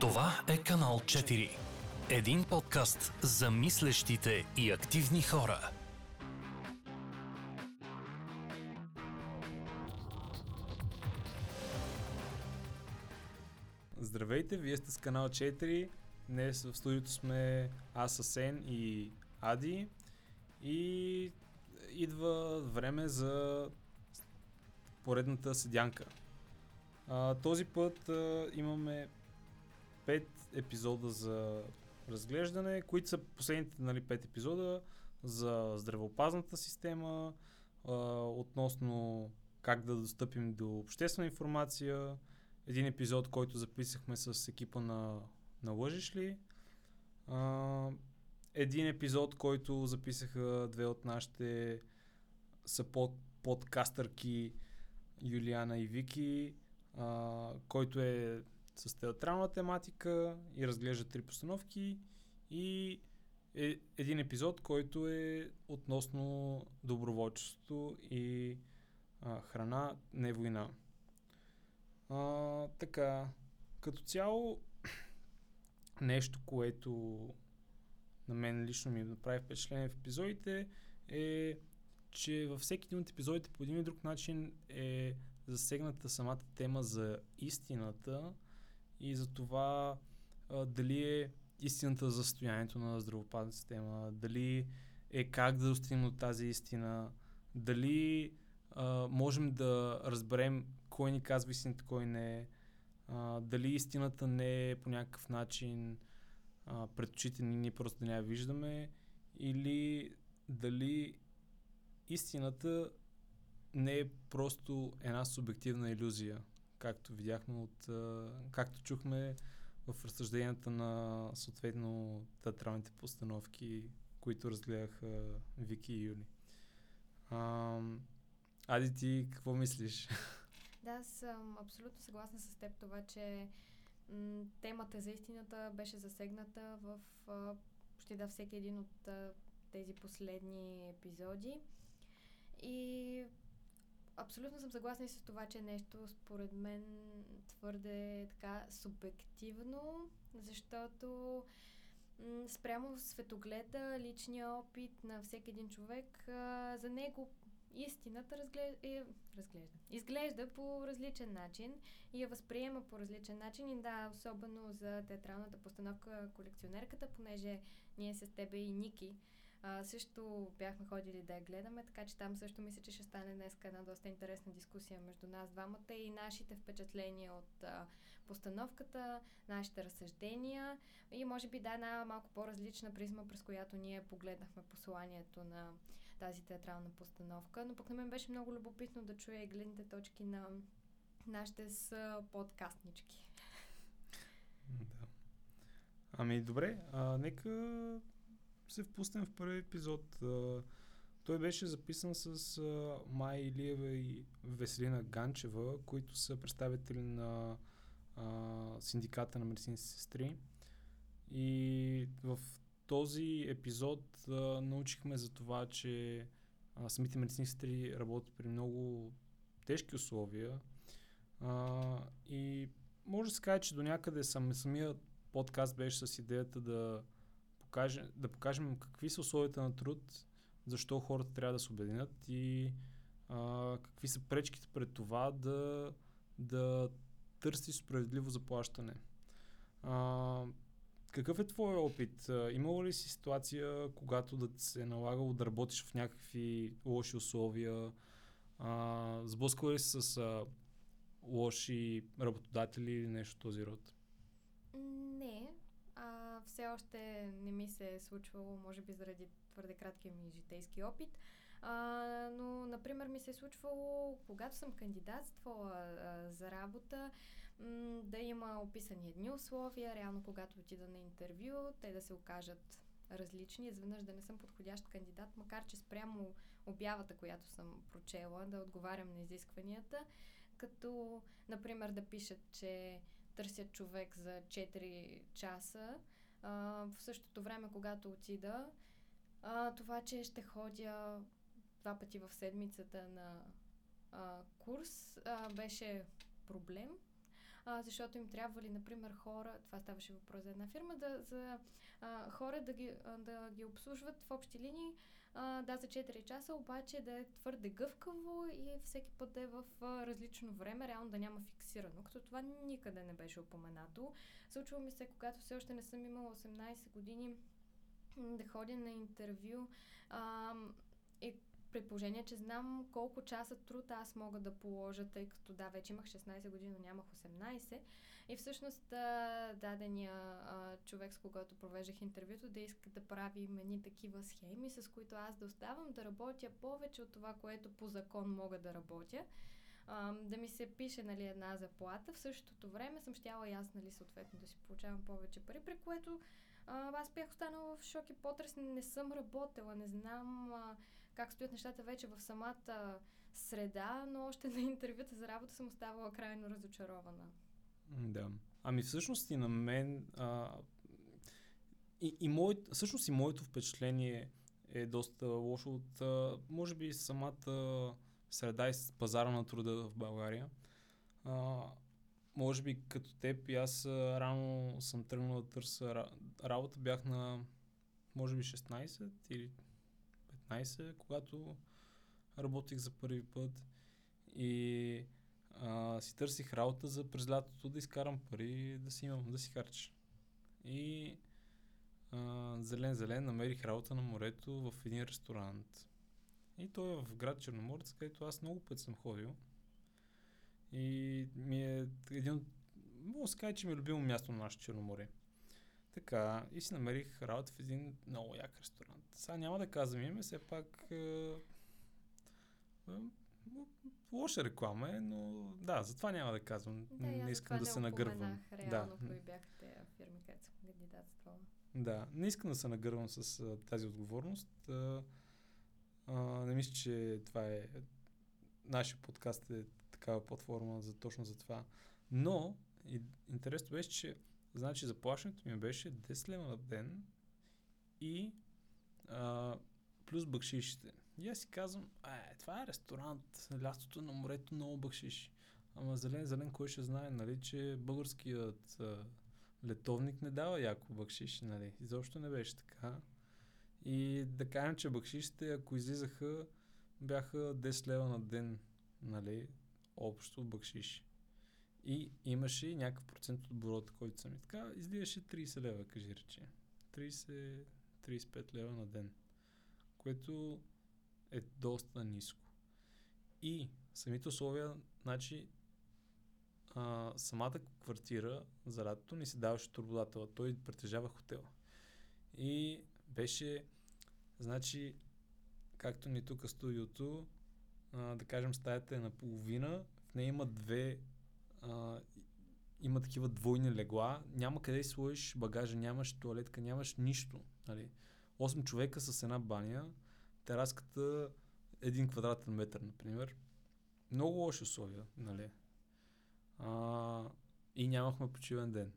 Това е канал 4. Един подкаст за мислещите и активни хора. Здравейте, вие сте с канал 4. Днес в студиото сме аз, Асен и Ади. И идва време за поредната седянка. А, този път а, имаме 5 епизода за разглеждане, които са последните нали, 5 епизода за здравеопазната система, а, относно как да достъпим до обществена информация, един епизод, който записахме с екипа на, на Лъжиш ли, а, един епизод, който записаха две от нашите съпод, подкастърки Юлиана и Вики, а, който е с театрална тематика и разглежда три постановки и е един епизод, който е относно доброволчество и а, храна, не война. А, така, като цяло нещо, което на мен лично ми направи впечатление в епизодите е, че във всеки един от епизодите по един или друг начин е засегната самата тема за истината и за това а, дали е истината за състоянието на здравопазната система, дали е как да достигнем до тази истина, дали а, можем да разберем кой ни казва истината, кой не е, а, дали истината не е по някакъв начин а, пред очите ни, ние просто да не я виждаме, или дали истината не е просто една субективна иллюзия, както видяхме от, както чухме в разсъжденията на съответно театралните постановки, които разгледаха Вики и Юли. А, Ади, ти какво мислиш? Да, съм абсолютно съгласна с теб това, че м- темата за истината беше засегната в а, почти да всеки един от а, тези последни епизоди. И абсолютно съм съгласна и с това, че нещо според мен твърде така субективно, защото спрямо светогледа, личния опит на всеки един човек, за него истината разглежда, е, разглежда. Изглежда по различен начин и я възприема по различен начин. И да, особено за театралната постановка колекционерката, понеже ние с тебе и Ники а, също бяхме ходили да я гледаме, така че там също мисля, че ще стане днес една доста интересна дискусия между нас двамата и нашите впечатления от а, постановката, нашите разсъждения и може би да една малко по-различна призма, през която ние погледнахме посланието на тази театрална постановка. Но пък на мен беше много любопитно да чуя гледните точки на нашите с подкастнички. Да. Ами добре, а, нека се впуснем в първи епизод. Той беше записан с а, Май Илиева и Веселина Ганчева, които са представители на синдиката на медицински сестри. И в този епизод научихме за това, че самите медицински сестри работят при много тежки условия. И може да се каже, че до някъде сам, самия подкаст беше с идеята да покаже, да покажем какви са условията на труд, защо хората трябва да се обединят и а, какви са пречките пред това да, да търси справедливо заплащане. А, какъв е твой опит? Имало ли си ситуация, когато да се е налагало да работиш в някакви лоши условия? А, сблъсква ли се с а, лоши работодатели или нещо този род? Все още не ми се е случвало, може би заради твърде краткия ми житейски опит. А, но, например, ми се е случвало, когато съм кандидатствала за работа, м- да има описани едни условия, реално когато отида на интервю, те да се окажат различни, изведнъж да не съм подходящ кандидат, макар че спрямо обявата, която съм прочела, да отговарям на изискванията, като, например, да пишат, че търсят човек за 4 часа. А, в същото време, когато отида, а, това, че ще ходя два пъти в седмицата на а, курс, а, беше проблем. а, защото им трябвали, например, хора, това ставаше въпрос за една фирма, да, за а, хора да ги, а, да ги обслужват в общи линии, а, да, за 4 часа, обаче да е твърде гъвкаво и всеки път да е в а, различно време, реално да няма фиксирано, като това никъде не беше упоменато. Случва ми се, когато все още не съм имала 18 години, да ходя на интервю а, и при положение, че знам колко часа труд аз мога да положа, тъй като да, вече имах 16 години, но нямах 18. И всъщност дадения човек, с когото провеждах интервюто, да иска да прави едни такива схеми, с които аз да оставам да работя повече от това, което по закон мога да работя. Да ми се пише нали, една заплата. В същото време съм щяла и аз нали, съответно да си получавам повече пари, при което аз бях останала в шок и потрес. Не съм работила, не знам а, как стоят нещата вече в самата среда, но още на интервюта за работа съм оставала крайно разочарована. Да. Ами всъщност и на мен а, и, и моят, всъщност и моето впечатление е доста лошо от, а, може би, самата среда и пазара на труда в България. А, може би като теб и аз рано съм тръгнал да търся работа. Бях на може би 16 или 15, когато работих за първи път и а, си търсих работа за през лятото да изкарам пари, да си имам, да си харча. И зелен-зелен намерих работа на морето в един ресторант. И той е в град Черноморец, където аз много път съм ходил. И ми е един от... Мога да кажа, че ми е любимо място на нашето Черноморе. Така, и си намерих работа в един много як ресторант. Сега няма да казвам име, все пак е, е, лоша реклама е, но да, затова няма да казвам. Да, не искам да се нагървам. Реално, да. кои бяха те фирми, където съм кандидатствала. Да, не искам да се нагървам с а, тази отговорност. А, а, не мисля, че това е нашия подкаст е такава платформа за точно за това. Но и, интересно беше, че значи заплащането ми беше 10 лева на ден и плюс бъкшишите. И аз си казвам, е, това е ресторант, лятото на морето много бъкшиши. Ама зелен, зелен, кой ще знае, нали, че българският а, летовник не дава яко бъкшиши, нали. Изобщо не беше така. И да кажем, че бъкшишите, ако излизаха, бяха 10 лева на ден, нали, общо бъкшиши. И имаше някакъв процент от оборота, който съм и така, излизаше 30 лева, кажи рече. 30-35 лева на ден. Което е доста ниско. И самите условия, значи, а, самата квартира за лятото ни се даваше турбодател. Той притежава хотел. И беше, значи, както ни тук студиото, а, да кажем, стаята е наполовина, в нея има две а, има такива двойни легла, няма къде сложиш багажа, нямаш туалетка, нямаш нищо. Нали? 8 човека с една баня, тераската един квадратен метър, например. Много лоши условия, нали? А, и нямахме почивен ден.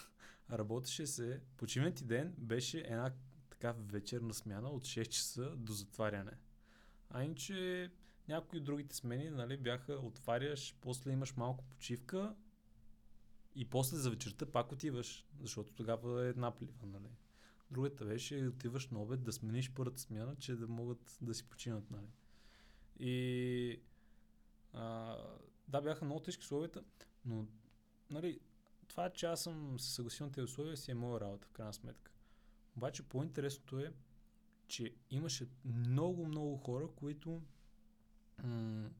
Работеше се, почивен ти ден беше една така вечерна смяна от 6 часа до затваряне. А иначе някои от другите смени нали, бяха отваряш, после имаш малко почивка и после за вечерта пак отиваш, защото тогава е наплива. Нали. Другата беше отиваш на обед да смениш първата смяна, че да могат да си починат. Нали. И а, да, бяха много тежки условията, но нали, това, че аз съм се съгласил на тези условия, си е моя работа, в крайна сметка. Обаче по-интересното е, че имаше много, много хора, които м-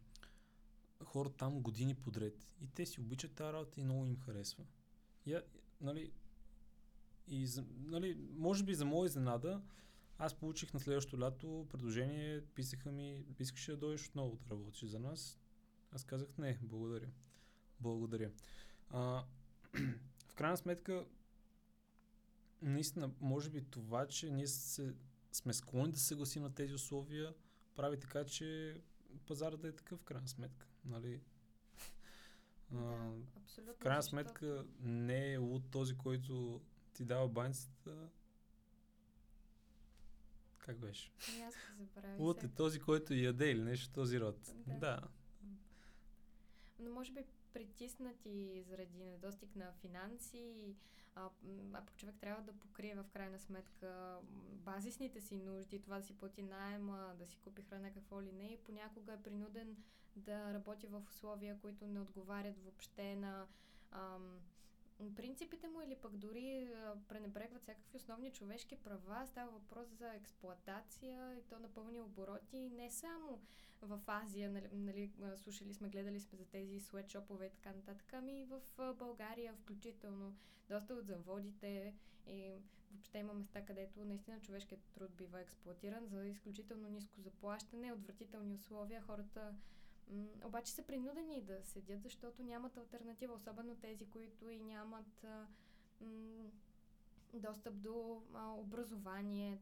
хора там години подред. И те си обичат тази работа и много им харесва. И, нали, и, нали, може би за моя изненада, аз получих на следващото лято предложение, писаха ми, искаш да дойдеш отново да работиш за нас. Аз казах не, благодаря. Благодаря. А, в крайна сметка, наистина, може би това, че ние се, сме склонни да се съгласим на тези условия, прави така, че пазара да е такъв в крайна сметка. Нали? Да, а. В крайна сметка не е луд този, който ти дава баницата. Как беше? И аз Луд е този, който яде или нещо този род. Да. да. Но може би притиснати заради недостиг на финанси, а, а пък човек трябва да покрие в крайна сметка базисните си нужди, това да си плати найема, да си купи храна, какво ли не, и понякога е принуден да работи в условия, които не отговарят въобще на ам, принципите му или пък дори пренебрегват всякакви основни човешки права. Става въпрос за експлоатация и то на пълни обороти. Не само в Азия, нали, нали, слушали сме, гледали сме за тези суетшопове и така нататък, ами и в България включително. Доста от заводите и въобще има места, където наистина човешкият труд бива експлуатиран за изключително ниско заплащане, отвратителни условия. Хората обаче са принудени да седят, защото нямат альтернатива, особено тези, които и нямат достъп до образование.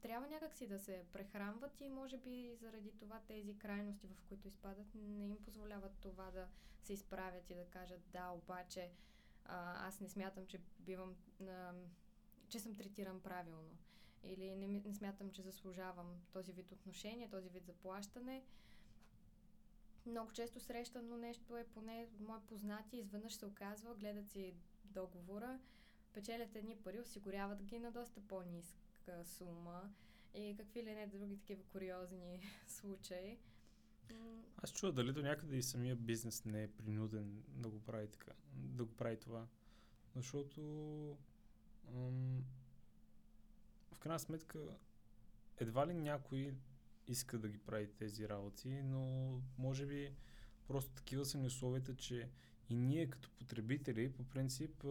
Трябва някакси да се прехранват и може би заради това тези крайности, в които изпадат, не им позволяват това да се изправят и да кажат да, обаче а, аз не смятам, че бивам, а, че съм третиран правилно или не, не смятам, че заслужавам този вид отношение, този вид заплащане. Много често срещано нещо е, поне мои познати, изведнъж се оказва, гледат си договора, печелят едни пари, осигуряват ги на доста по-ниска сума и какви ли не други такива куриозни случаи. Аз чува дали до някъде и самия бизнес не е принуден да го прави така, да го прави това. Защото ам, в крайна сметка едва ли някой иска да ги прави тези работи, но може би просто такива са ни условията, че и ние като потребители по принцип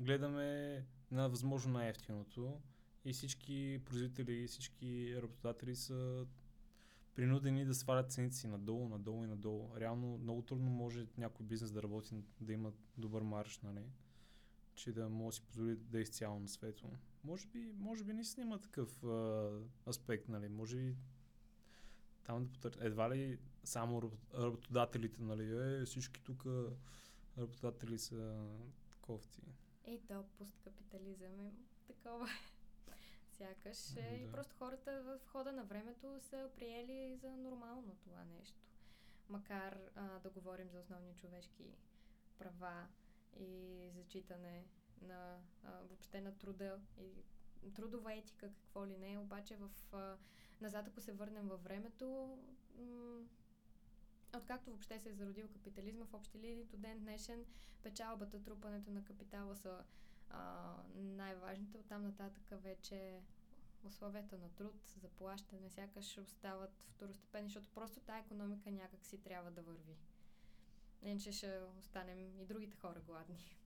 гледаме на възможно най-ефтиното и всички производители и всички работодатели са принудени да свалят цените си надолу, надолу и надолу. Реално много трудно може някой бизнес да работи, да има добър марш, нали? че да може да си позволи да е изцяло на светло. Може би, може би наистина има такъв а, аспект, нали? Може би там да потър... едва ли само работодателите, нали? Е, всички тук работодатели са кофти. Ей, то посткапитализъм е такова сякаш. Да. И просто хората в хода на времето са приели за нормално това нещо. Макар а, да говорим за основни човешки права и зачитане на а, въобще на труда и трудова етика, какво ли не, обаче в а, назад, ако се върнем във времето, откакто въобще се е зародил капитализма в общи линии до ден днешен, печалбата, трупането на капитала са а, най-важните. Оттам нататък вече условията на труд, заплащане, сякаш остават второстепенни, защото просто тази економика някак си трябва да върви. Иначе ще останем и другите хора гладни.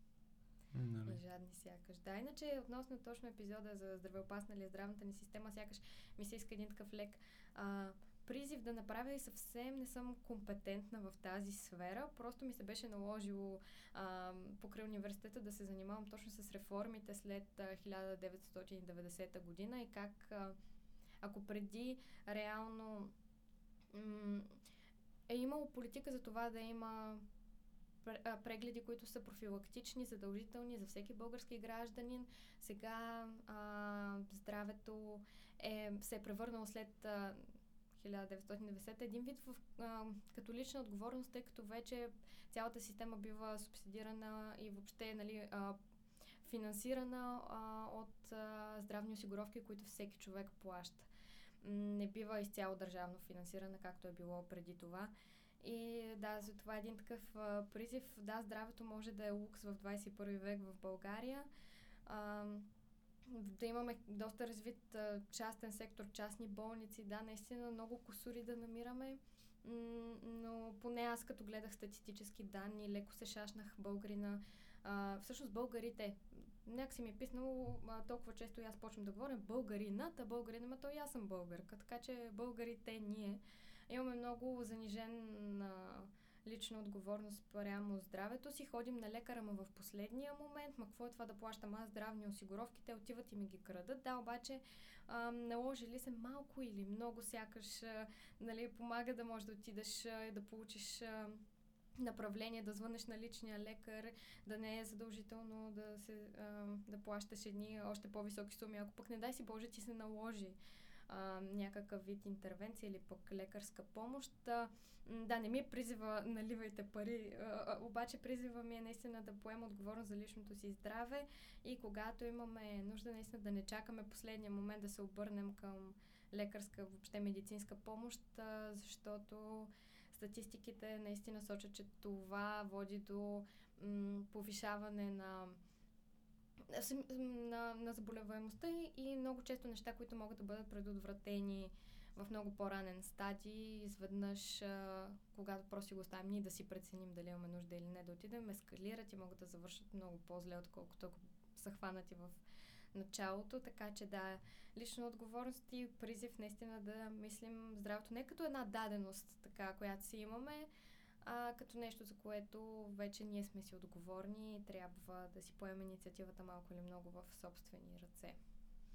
Нали. Жадни сякаш. Да, иначе относно точно епизода за здравеопасна здравната ни система, сякаш ми се иска един такъв лек а, призив да направя и съвсем не съм компетентна в тази сфера. Просто ми се беше наложило а, покрай университета да се занимавам точно с реформите след а, 1990 година и как а, ако преди реално м- е имало политика за това да има прегледи, които са профилактични, задължителни за всеки български гражданин. Сега а, здравето е, се е превърнало след а, 1990 един вид в а, католична отговорност, тъй като вече цялата система бива субсидирана и въобще нали, а, финансирана а, от а, здравни осигуровки, които всеки човек плаща. Не бива изцяло държавно финансирана, както е било преди това. И да, за това е един такъв а, призив. Да, здравето може да е лукс в 21 век в България. А, да имаме доста развит а, частен сектор, частни болници. Да, наистина много косури да намираме. но поне аз като гледах статистически данни, леко се шашнах българина. А, всъщност българите, някак си ми е писнало а, толкова често и аз почвам да говоря българинът, а българина, ма то и аз съм българка, така че българите ние имаме много занижен а, лична отговорност прямо здравето си. Ходим на лекара, ма в последния момент, ма какво е това да плащам аз здравни осигуровки, те отиват и ми ги крадат. Да, обаче а, наложили се малко или много, сякаш а, нали, помага да можеш да отидеш и да получиш а, направление, да звънеш на личния лекар, да не е задължително да, се, а, да плащаш едни още по-високи суми. Ако пък не дай си Боже, ти се наложи а, някакъв вид интервенция или пък лекарска помощ. А, да, не ми е призива наливайте пари, а, обаче призива ми е наистина да поема отговорност за личното си здраве и когато имаме нужда наистина да не чакаме последния момент да се обърнем към лекарска, въобще медицинска помощ, а, защото статистиките наистина сочат, че това води до м- повишаване на на, на заболеваемостта и, много често неща, които могат да бъдат предотвратени в много по-ранен стадий, изведнъж, когато просто го оставим ние да си преценим дали имаме нужда или не да отидем, ескалират и могат да завършат много по-зле, отколкото ако са хванати в началото, така че да, лична отговорност и призив наистина да мислим здравето не като една даденост, така, която си имаме, а като нещо, за което вече ние сме си отговорни и трябва да си поемем инициативата малко или много в собствени ръце.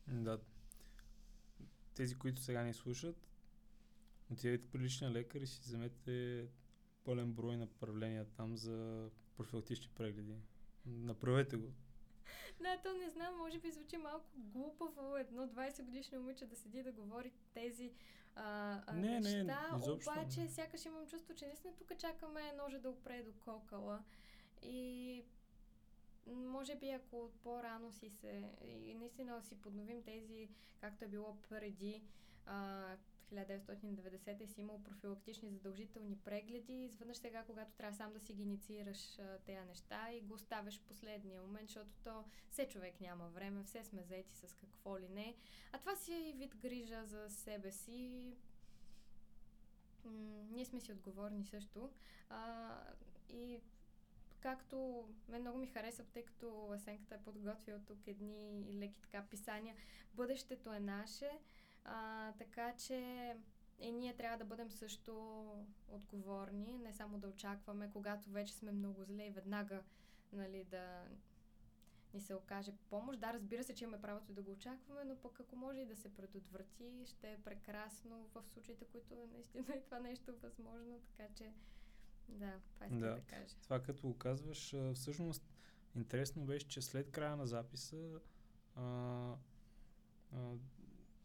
Да. Тези, които сега ни слушат, отидете при личния лекар и си вземете пълен брой направления там за профилактични прегледи. Направете го. Да, то не знам, може би звучи малко глупаво едно 20 годишно момиче да седи да говори тези а, а, не, неща, не, изобщо. обаче сякаш имам чувство, че наистина тук чакаме ножа да опре до кокала и може би ако по-рано си се и наистина си подновим тези, както е било преди а, 1990 си имал профилактични задължителни прегледи. Изведнъж сега, когато трябва сам да си ги инициираш тези неща и го оставяш последния момент, защото то все човек няма време, все сме заети с какво ли не. А това си е и вид грижа за себе си. Ние сме си отговорни също. А, и както мен много ми харесва, тъй като Асенката е подготвила тук едни леки така писания. Бъдещето е наше. А, така че и ние трябва да бъдем също отговорни, не само да очакваме, когато вече сме много зле и веднага нали, да ни се окаже помощ. Да, разбира се, че имаме правото да го очакваме, но пък ако може и да се предотврати, ще е прекрасно в случаите, които наистина е това нещо възможно, така че да, това искам да, да кажа. Това като го казваш, всъщност интересно беше, че след края на записа а, а,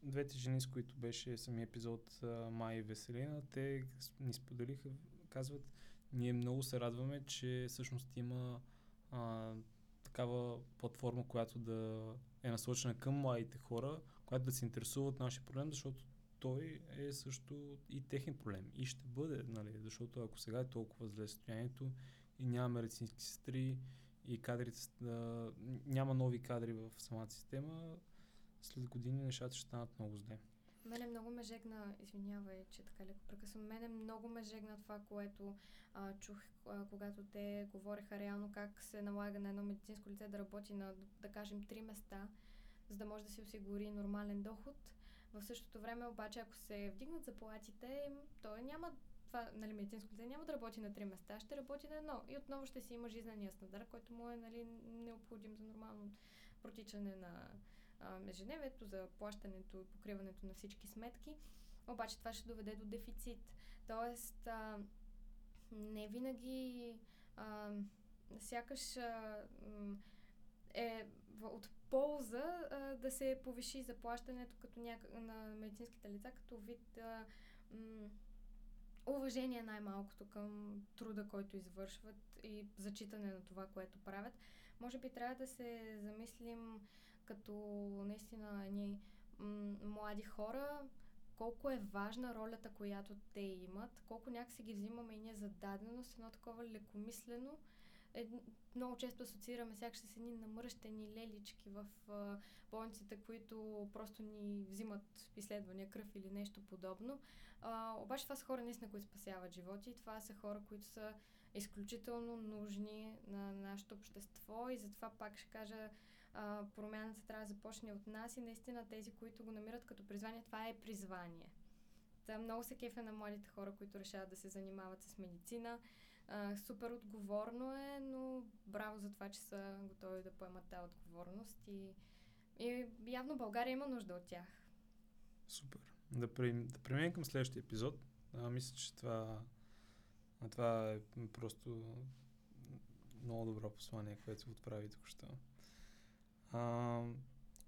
двете жени, с които беше самия епизод Май и Веселина, те ни споделиха, казват, ние много се радваме, че всъщност има а, такава платформа, която да е насочена към младите хора, която да се интересува от нашия проблем, защото той е също и техен проблем. И ще бъде, нали, защото ако сега е толкова зле състоянието и няма медицински сестри и кадрите, а, няма нови кадри в самата система, след години нещата ще станат много зле. Мене много ме жегна, извинявай, че така леко прекъсвам, мене много ме жегна това, което а, чух, а, когато те говореха реално как се налага на едно медицинско лице да работи на, да кажем, три места, за да може да си осигури нормален доход. В същото време обаче, ако се вдигнат заплатите, той няма това, нали, медицинско лице няма да работи на три места, ще работи на едно. И отново ще си има жизнения стандарт, който му е нали, необходим за нормално протичане на, ежедневието, за плащането и покриването на всички сметки, обаче това ще доведе до дефицит. Тоест, а, не винаги а, сякаш а, е от полза а, да се повиши заплащането като няк... на медицинските лица, като вид а, м- уважение най-малкото към труда, който извършват и зачитане на това, което правят. Може би трябва да се замислим като наистина м- млади хора, колко е важна ролята, която те имат, колко някакси ги взимаме и ние за даденост, едно такова лекомислено. Е, много често асоциираме сякаш с едни намръщени лелички в а, болниците, които просто ни взимат изследвания, кръв или нещо подобно. А, обаче това са хора наистина, които спасяват животи и това са хора, които са изключително нужни на нашето общество и затова пак ще кажа а, промяната трябва да започне от нас и наистина тези, които го намират като призвание, това е призвание. Та много се кефе на младите хора, които решават да се занимават с медицина. А, супер отговорно е, но браво за това, че са готови да поемат тази отговорност и, и явно България има нужда от тях. Супер. Да, преминем, да преминем към следващия епизод. А, мисля, че това, това е просто много добро послание, което отправи току-що. А,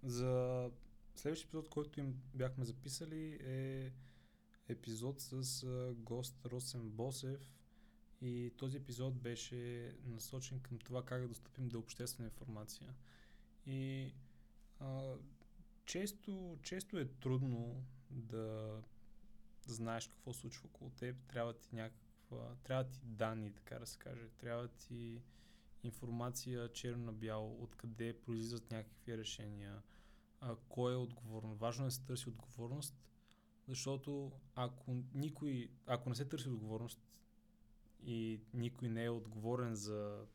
за следващия епизод, който им бяхме записали е епизод с а, гост Росен Босев. И този епизод беше насочен към това как да достъпим до обществена информация. И а, често, често е трудно да знаеш какво случва около теб, трябва ти някаква, трябва ти данни, така да се каже, трябва ти информация черно на бяло, откъде произлизат някакви решения, а, кой е отговорен. Важно е да се търси отговорност, защото ако никой, ако не се търси отговорност и никой не е отговорен за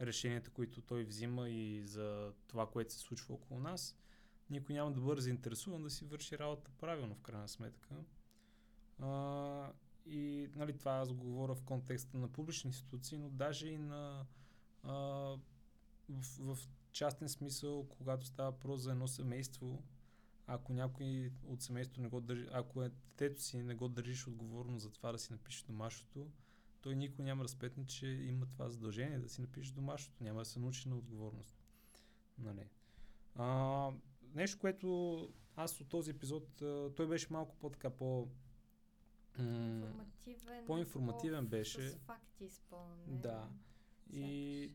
решенията, които той взима и за това, което се случва около нас, никой няма да бъде заинтересуван да си върши работа правилно, в крайна сметка. А, и нали, това аз го говоря в контекста на публични институции, но даже и на а, в, в частен смисъл, когато става въпрос за едно семейство, ако някой от семейството не го държи, ако е детето си не го държиш отговорно за това да си напише домашното, той никой няма да спетне, че има това задължение да си напише домашното. Няма да се научи на отговорност. Нали. А, нещо, което аз от този епизод, той беше малко по-така по... Информативен. По-информативен беше. С факти изпълнен. Да. И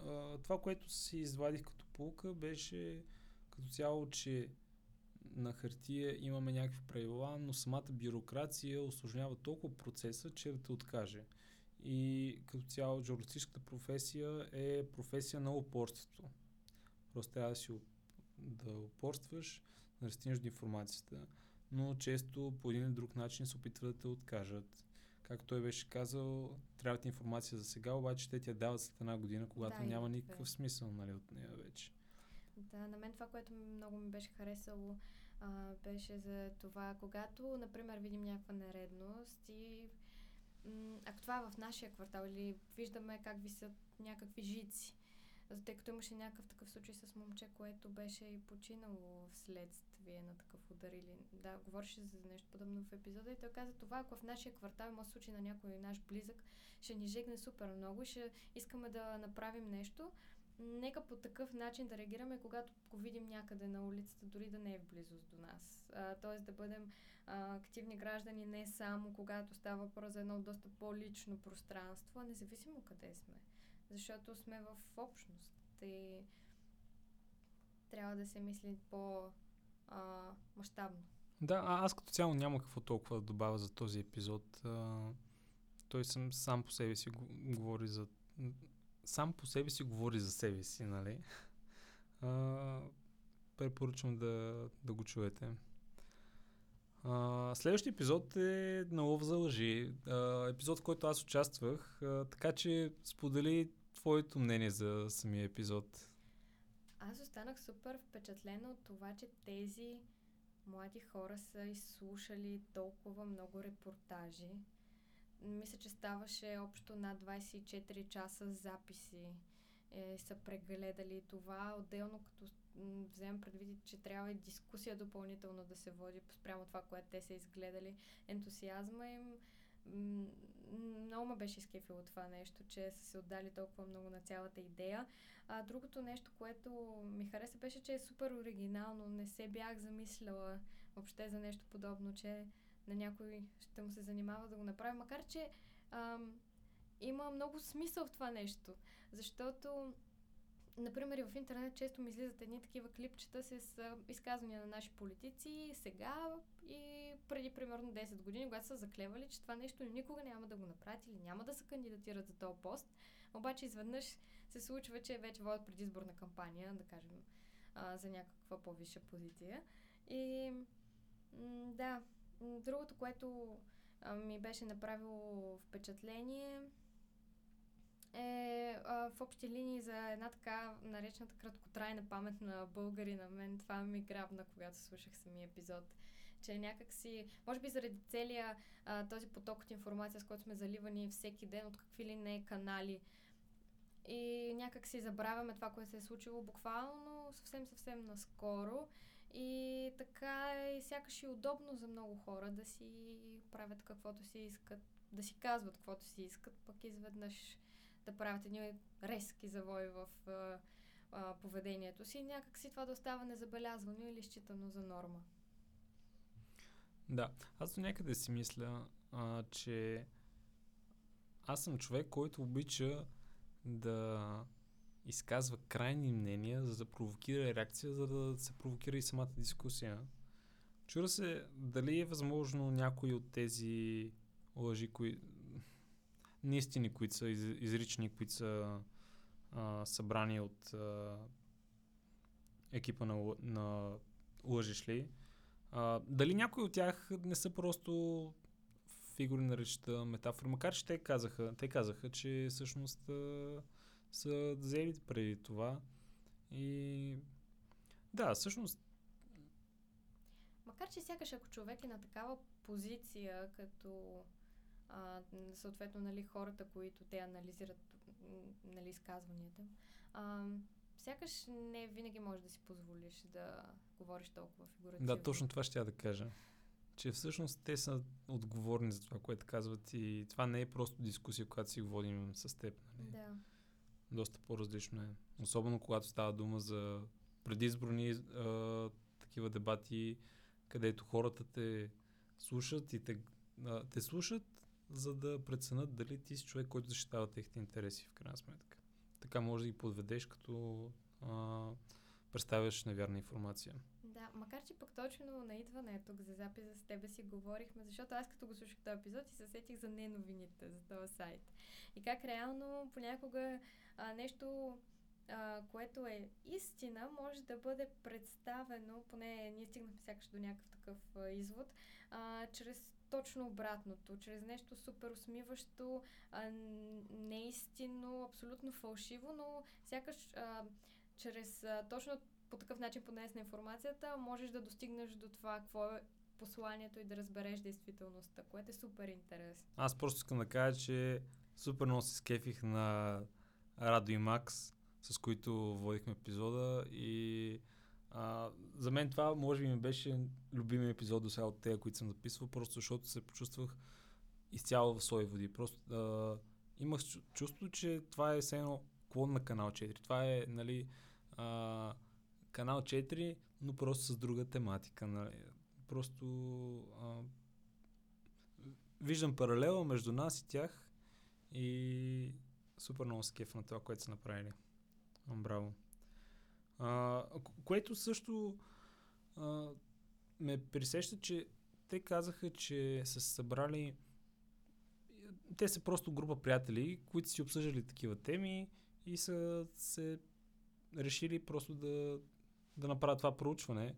а, това, което си извадих като полука, беше като цяло, че на хартия имаме някакви правила, но самата бюрокрация осложнява толкова процеса, че да те откаже. И като цяло журналистическата професия е професия на упорството. Просто трябва да си да упорстваш, да растинеш до информацията, но често по един или друг начин се опитват да те откажат. Както той беше казал, трябва ти информация за сега, обаче те ти я дават след една година, когато да, няма никакъв смисъл нали, от нея вече. Да, на мен това, което много ми беше харесало, а, беше за това, когато, например, видим някаква нередност и м- ако това е в нашия квартал или виждаме как висят някакви жици, тъй като имаше някакъв такъв случай с момче, което беше и починало вследствие на такъв удар или да, говореше за нещо подобно в епизода и той каза това, ако в нашия квартал има случай на някой наш близък, ще ни жегне супер много и ще искаме да направим нещо, нека по такъв начин да реагираме, когато го видим някъде на улицата, дори да не е в близост до нас. Тоест да бъдем а, активни граждани не само когато става въпрос за едно доста по-лично пространство, а независимо къде сме. Защото сме в общност и трябва да се мисли по-мащабно. Да, а аз като цяло няма какво толкова да добавя за този епизод. А, той съм сам по себе си говори за сам по себе си говори за себе си, нали? А, препоръчвам да, да го чуете. А, следващия епизод е на лов за лъжи. А, епизод, в който аз участвах, а, така че сподели твоето мнение за самия епизод. Аз останах супер впечатлена от това, че тези млади хора са изслушали толкова много репортажи мисля, че ставаше общо над 24 часа записи. Е, са прегледали това. Отделно, като вземем предвид, че трябва и дискусия допълнително да се води спрямо това, което те са изгледали. Ентусиазма им много ме беше изкефило това нещо, че са се отдали толкова много на цялата идея. А другото нещо, което ми хареса, беше, че е супер оригинално. Не се бях замисляла въобще за нещо подобно, че на някой ще му се занимава да го направи, макар че ам, има много смисъл в това нещо, защото Например, в интернет често ми излизат едни такива клипчета с изказвания на наши политици сега и преди примерно 10 години, когато са заклевали, че това нещо никога няма да го направят или няма да се кандидатират за този пост. Обаче изведнъж се случва, че вече водят предизборна кампания, да кажем, а, за някаква по-висша позиция. И м- да, Другото, което а, ми беше направило впечатление е а, в общи линии за една така наречената краткотрайна памет на българи на мен. Това ми грабна, когато слушах самия епизод. Че някак си, може би заради целия а, този поток от информация, с който сме заливани всеки ден от какви ли не канали, и някак си забравяме това, което се е случило буквално съвсем-съвсем наскоро. И така е сякаш и удобно за много хора да си правят каквото си искат, да си казват каквото си искат, пък изведнъж да правят едни резки завои в, а, поведението си, някак си това да остава незабелязвано или считано за норма. Да, аз до някъде си мисля, а, че аз съм човек, който обича да изказва крайни мнения, за да провокира реакция, за да се провокира и самата дискусия. Чура се дали е възможно някои от тези лъжи, кои... неистини, които са из, изрични, които са а, събрани от а, екипа на, на лъжиш ли, дали някои от тях не са просто фигури на речта, метафори, макар че те казаха, те казаха, че всъщност а, са взели преди това. И да, всъщност Макар че сякаш ако човек е на такава позиция, като а, съответно нали, хората, които те анализират нали, изказванията, а, сякаш не винаги можеш да си позволиш да говориш толкова фигуративно. Да, точно това ще я да кажа. Че всъщност те са отговорни за това, което казват и това не е просто дискусия, която си водим с теб. Нали? Да. Доста по-различно е. Особено когато става дума за предизборни а, такива дебати, където хората те слушат и те, а, те слушат, за да преценят дали ти си човек, който защитава техните интереси в крайна сметка. Така може да ги подведеш, като а, представяш невярна информация. Да, макар че пък точно на идване тук за записа с тебе си говорихме, защото аз като го слушах този епизод и се сетих за неновините за този сайт. И как реално понякога а, нещо а, което е истина, може да бъде представено, поне ние стигнахме сякаш до някакъв такъв а, извод, а, чрез точно обратното, чрез нещо супер усмиващо, а, неистинно, абсолютно фалшиво, но сякаш а, чрез а, точно по такъв начин поднесена информацията, можеш да достигнеш до това какво е посланието и да разбереш действителността, което е супер интересно. Аз просто искам да кажа, че супер много се скефих на Радо и Макс, с които водихме епизода и а, за мен това може би ми беше любимия епизод до сега от тези, които съм записвал, просто защото се почувствах изцяло в свои води. Просто а, имах чувство, че това е все едно клон на канал 4. Това е, нали, а, канал 4, но просто с друга тематика. Нали. Просто а, виждам паралела между нас и тях и супер много скеф на това, което са направили. Браво. А, което също а, ме присеща, че те казаха, че са събрали те са просто група приятели, които си обсъждали такива теми и са се решили просто да, да направят това проучване.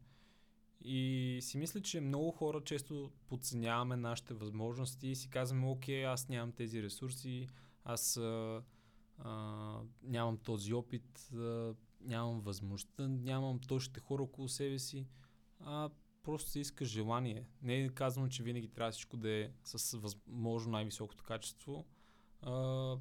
И си мисля, че много хора често подценяваме нашите възможности и си казваме, окей, аз нямам тези ресурси, аз а, а, нямам този опит, а, нямам възможността, нямам точните хора около себе си, а просто се иска желание. Не е казвам, че винаги трябва всичко да е с възможно най-високото качество. А,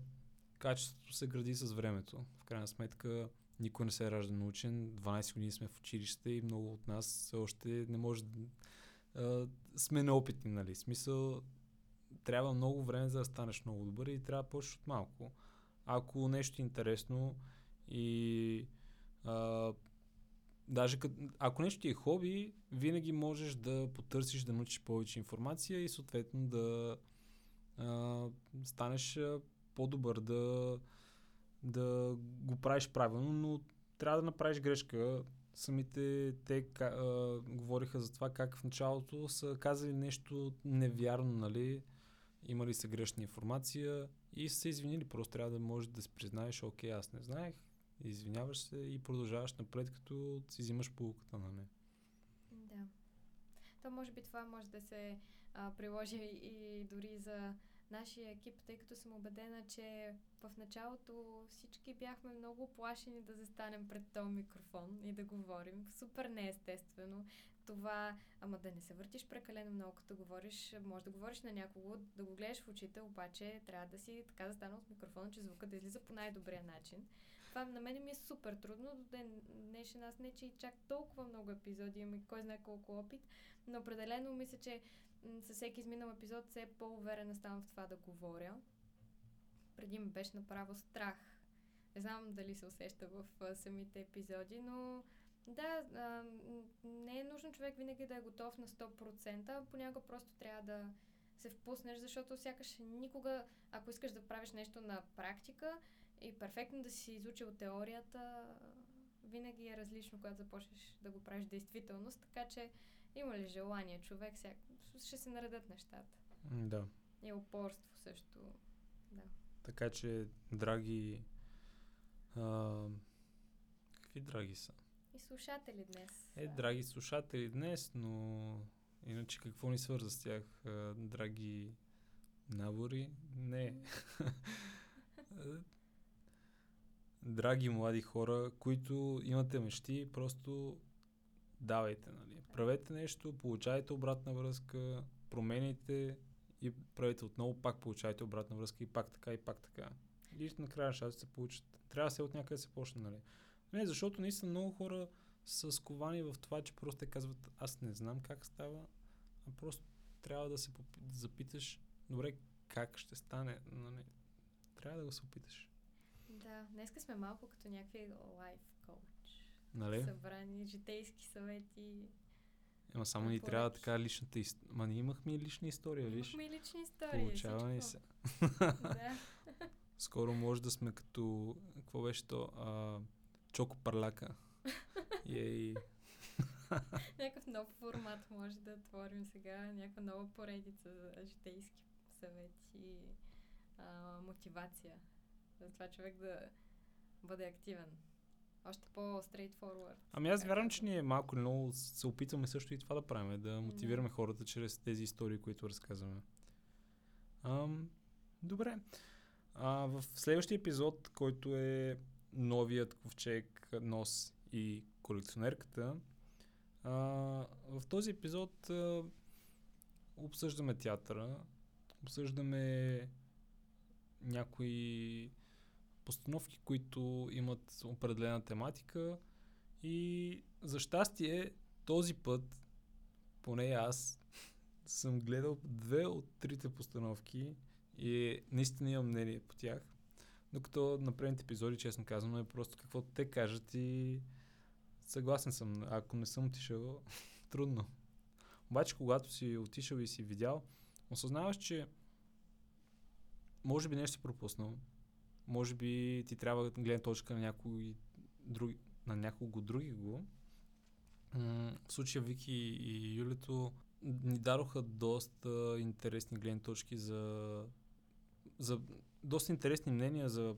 качеството се гради с времето. В крайна сметка никой не се ражда научен. 12 години сме в училище и много от нас все още не може да... А, сме неопитни, нали? Смисъл, трябва много време за да станеш много добър и трябва да почнеш от малко. Ако нещо е интересно и даже кът, ако нещо ти е хоби, винаги можеш да потърсиш, да научиш повече информация и съответно да а, станеш по-добър, да, да го правиш правилно, но трябва да направиш грешка. Самите те а, говориха за това как в началото са казали нещо невярно, нали? Имали са грешна информация и са се извинили. Просто трябва да можеш да си признаеш, окей, аз не знаех, извиняваш се и продължаваш напред, като си взимаш полуката на не. Да. То може би това може да се а, приложи и дори за нашия екип, тъй като съм убедена, че в началото всички бяхме много плашени да застанем пред този микрофон и да говорим. Супер неестествено. Това, ама да не се въртиш прекалено много, като говориш, може да говориш на някого, да го гледаш в очите, обаче трябва да си така застанал с микрофона, че звука да излиза по най-добрия начин това на мен ми е супер трудно. До ден днешен аз не, че и чак толкова много епизоди имам и кой знае колко опит, но определено мисля, че със всеки изминал епизод все по-уверена ставам в това да говоря. Преди ми беше направо страх Не знам дали се усеща в а, самите епизоди, но да, а, не е нужно човек винаги да е готов на 100%, понякога просто трябва да се впуснеш, защото сякаш никога, ако искаш да правиш нещо на практика и перфектно да си изучил теорията, винаги е различно, когато започнеш да го правиш действителност, така че има ли желание човек, сяк... ще се наредат нещата. Да. И упорство също. Да. Така че, драги... А, какви драги са? И слушатели днес. Е, драги слушатели днес, но иначе какво ни свърза с тях? Драги набори? Не. драги млади хора, които имате мечти, просто давайте, нали. Правете нещо, получайте обратна връзка, промените и правите отново, пак получайте обратна връзка и пак така, и пак така. И накрая нещата се получат. Трябва да се от някъде се почне, нали. Не, защото наистина много хора са сковани в това, че просто те казват, аз не знам как става, а просто трябва да се попи- запиташ, добре, как ще стане, нали. Трябва да го се опиташ. Да, днеска сме малко като някакви лайф коуч. Нали? Събрани житейски съвети. Ема само ни трябва така личната история. Ма ние имахме и лична история, виж. Имахме и лични истории. Получава ни всичко. се. да. Скоро може да сме като... Какво беше то? А, Чоко парлака. Ей. Някакъв нов формат може да отворим сега. Някаква нова поредица за житейски съвети. А, мотивация. За това човек да бъде активен. Още по-straightforward. Ами аз вярвам, да че ние малко или много се опитваме също и това да правим, да мотивираме хората чрез тези истории, които разказваме. Ам, добре. А, в следващия епизод, който е новият ковчег, нос и колекционерката, а, в този епизод а, обсъждаме театъра, обсъждаме някои постановки, които имат определена тематика и за щастие този път, поне аз, съм гледал две от трите постановки и наистина имам мнение по тях. Докато на предните епизоди, честно казвам, е просто каквото те кажат и съгласен съм. Ако не съм отишъл, трудно. Обаче, когато си отишъл и си видял, осъзнаваш, че може би нещо си пропуснал. Може би ти трябва гледна точка на някой други, на някого други го. В случая Вики и Юлето ни дадоха доста интересни гледни точки за, за доста интересни мнения за